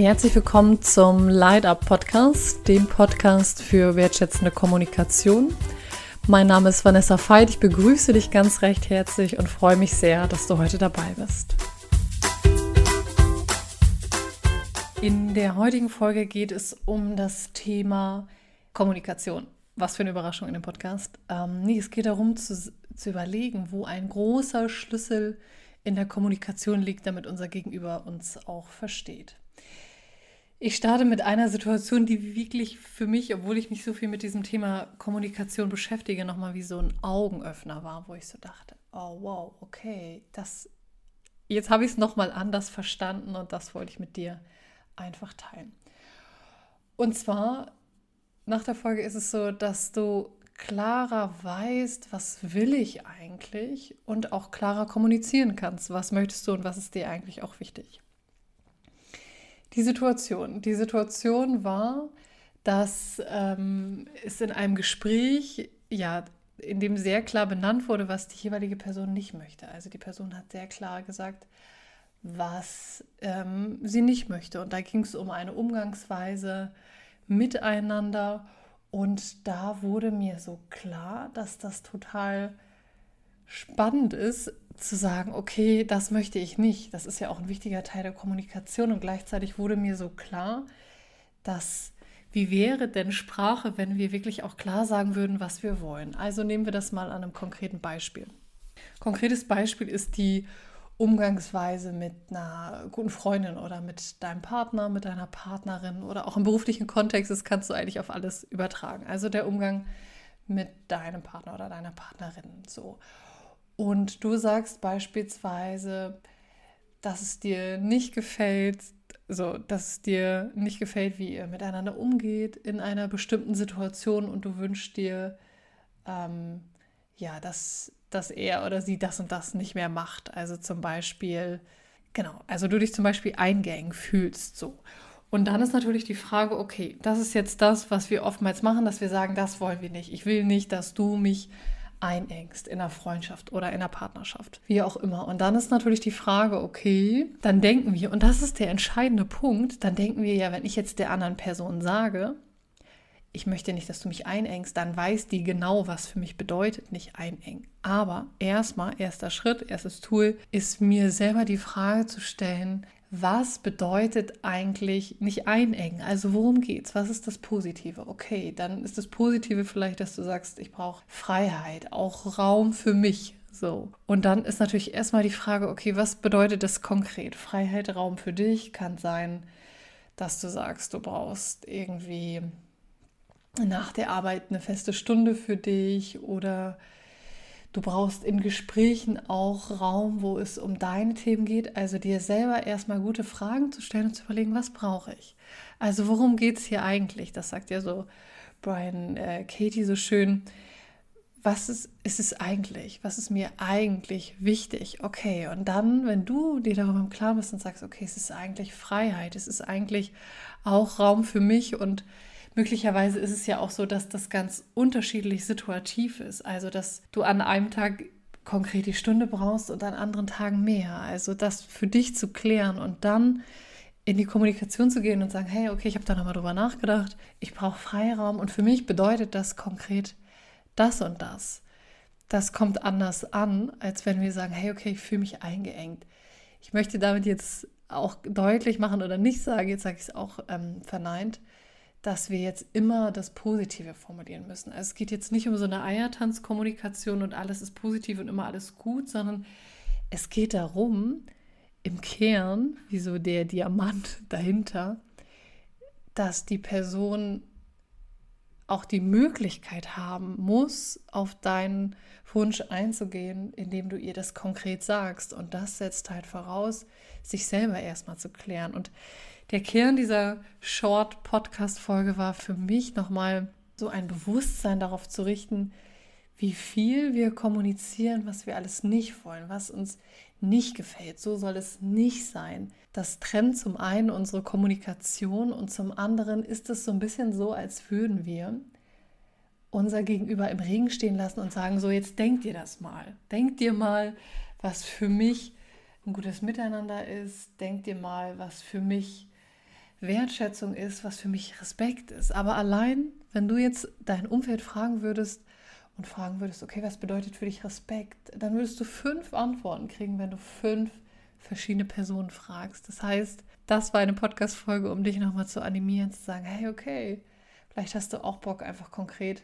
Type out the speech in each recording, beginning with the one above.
Herzlich willkommen zum Light Up Podcast, dem Podcast für wertschätzende Kommunikation. Mein Name ist Vanessa Veit. Ich begrüße dich ganz recht herzlich und freue mich sehr, dass du heute dabei bist. In der heutigen Folge geht es um das Thema Kommunikation. Was für eine Überraschung in dem Podcast. Ähm, nee, es geht darum zu, zu überlegen, wo ein großer Schlüssel in der Kommunikation liegt, damit unser Gegenüber uns auch versteht. Ich starte mit einer Situation, die wirklich für mich, obwohl ich mich so viel mit diesem Thema Kommunikation beschäftige, nochmal wie so ein Augenöffner war, wo ich so dachte, oh wow, okay, das, jetzt habe ich es nochmal anders verstanden und das wollte ich mit dir einfach teilen. Und zwar, nach der Folge ist es so, dass du klarer weißt, was will ich eigentlich und auch klarer kommunizieren kannst, was möchtest du und was ist dir eigentlich auch wichtig. Die Situation. Die Situation war, dass ähm, es in einem Gespräch, ja, in dem sehr klar benannt wurde, was die jeweilige Person nicht möchte. Also die Person hat sehr klar gesagt, was ähm, sie nicht möchte. Und da ging es um eine Umgangsweise miteinander. Und da wurde mir so klar, dass das total spannend ist, zu sagen, okay, das möchte ich nicht. Das ist ja auch ein wichtiger Teil der Kommunikation und gleichzeitig wurde mir so klar, dass wie wäre denn Sprache, wenn wir wirklich auch klar sagen würden, was wir wollen? Also nehmen wir das mal an einem konkreten Beispiel. Konkretes Beispiel ist die Umgangsweise mit einer guten Freundin oder mit deinem Partner, mit deiner Partnerin oder auch im beruflichen Kontext, das kannst du eigentlich auf alles übertragen. Also der Umgang mit deinem Partner oder deiner Partnerin so und du sagst beispielsweise, dass es dir nicht gefällt, so, dass es dir nicht gefällt, wie ihr miteinander umgeht in einer bestimmten Situation und du wünschst dir, ähm, ja, dass, dass er oder sie das und das nicht mehr macht. Also zum Beispiel, genau, also du dich zum Beispiel eingängen fühlst, so. Und dann ist natürlich die Frage, okay, das ist jetzt das, was wir oftmals machen, dass wir sagen, das wollen wir nicht. Ich will nicht, dass du mich einengst in einer Freundschaft oder in einer Partnerschaft, wie auch immer. Und dann ist natürlich die Frage, okay, dann denken wir, und das ist der entscheidende Punkt, dann denken wir ja, wenn ich jetzt der anderen Person sage, ich möchte nicht, dass du mich einengst, dann weiß die genau, was für mich bedeutet, nicht einengen. Aber erstmal, erster Schritt, erstes Tool, ist mir selber die Frage zu stellen, was bedeutet eigentlich nicht einengen? Also worum geht's? Was ist das Positive? Okay, dann ist das Positive vielleicht, dass du sagst, ich brauche Freiheit, auch Raum für mich. So. Und dann ist natürlich erstmal die Frage, okay, was bedeutet das konkret? Freiheit, Raum für dich kann sein, dass du sagst, du brauchst irgendwie nach der Arbeit eine feste Stunde für dich oder Du brauchst in Gesprächen auch Raum, wo es um deine Themen geht. Also dir selber erstmal gute Fragen zu stellen und zu überlegen, was brauche ich? Also worum geht es hier eigentlich? Das sagt ja so Brian äh, Katie so schön. Was ist, ist es eigentlich? Was ist mir eigentlich wichtig? Okay, und dann, wenn du dir darüber im Klaren bist und sagst, okay, es ist eigentlich Freiheit, es ist eigentlich auch Raum für mich und möglicherweise ist es ja auch so, dass das ganz unterschiedlich situativ ist. Also, dass du an einem Tag konkret die Stunde brauchst und an anderen Tagen mehr. Also, das für dich zu klären und dann in die Kommunikation zu gehen und sagen, hey, okay, ich habe da nochmal drüber nachgedacht, ich brauche Freiraum und für mich bedeutet das konkret das und das. Das kommt anders an, als wenn wir sagen, hey, okay, ich fühle mich eingeengt. Ich möchte damit jetzt auch deutlich machen oder nicht sagen, jetzt sage ich es auch ähm, verneint, dass wir jetzt immer das Positive formulieren müssen. Also es geht jetzt nicht um so eine Eiertanzkommunikation und alles ist positiv und immer alles gut, sondern es geht darum, im Kern, wie so der Diamant dahinter, dass die Person auch die Möglichkeit haben muss, auf deinen Wunsch einzugehen, indem du ihr das konkret sagst. Und das setzt halt voraus, sich selber erstmal zu klären. Und der Kern dieser Short-Podcast-Folge war für mich nochmal so ein Bewusstsein darauf zu richten, wie viel wir kommunizieren, was wir alles nicht wollen, was uns nicht gefällt. So soll es nicht sein. Das trennt zum einen unsere Kommunikation und zum anderen ist es so ein bisschen so, als würden wir unser Gegenüber im Regen stehen lassen und sagen, so jetzt denkt dir das mal. Denkt dir mal, was für mich ein gutes Miteinander ist. Denkt dir mal, was für mich Wertschätzung ist, was für mich Respekt ist. Aber allein, wenn du jetzt dein Umfeld fragen würdest und fragen würdest, okay, was bedeutet für dich Respekt, dann würdest du fünf Antworten kriegen, wenn du fünf verschiedene Personen fragst. Das heißt, das war eine Podcast-Folge, um dich nochmal zu animieren, zu sagen, hey, okay, vielleicht hast du auch Bock, einfach konkret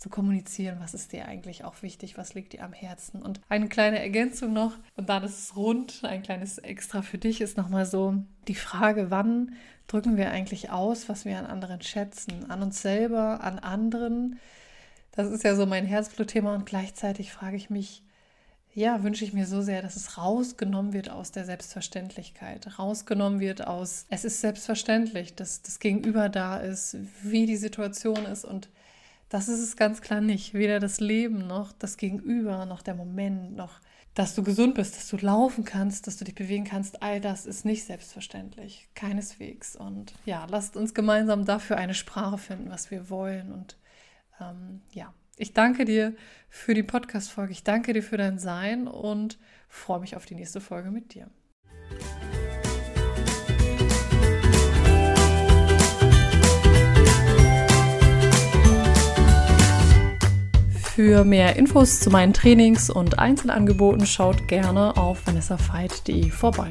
zu kommunizieren, was ist dir eigentlich auch wichtig, was liegt dir am Herzen. Und eine kleine Ergänzung noch, und dann ist es rund, ein kleines Extra für dich ist nochmal so die Frage, wann drücken wir eigentlich aus, was wir an anderen schätzen, an uns selber, an anderen. Das ist ja so mein Herzblutthema und gleichzeitig frage ich mich, ja, wünsche ich mir so sehr, dass es rausgenommen wird aus der Selbstverständlichkeit, rausgenommen wird aus, es ist selbstverständlich, dass das Gegenüber da ist, wie die Situation ist und das ist es ganz klar nicht. Weder das Leben noch das Gegenüber, noch der Moment, noch dass du gesund bist, dass du laufen kannst, dass du dich bewegen kannst. All das ist nicht selbstverständlich. Keineswegs. Und ja, lasst uns gemeinsam dafür eine Sprache finden, was wir wollen. Und ähm, ja, ich danke dir für die Podcast-Folge. Ich danke dir für dein Sein und freue mich auf die nächste Folge mit dir. Für mehr Infos zu meinen Trainings und Einzelangeboten schaut gerne auf vanessafeit.de vorbei.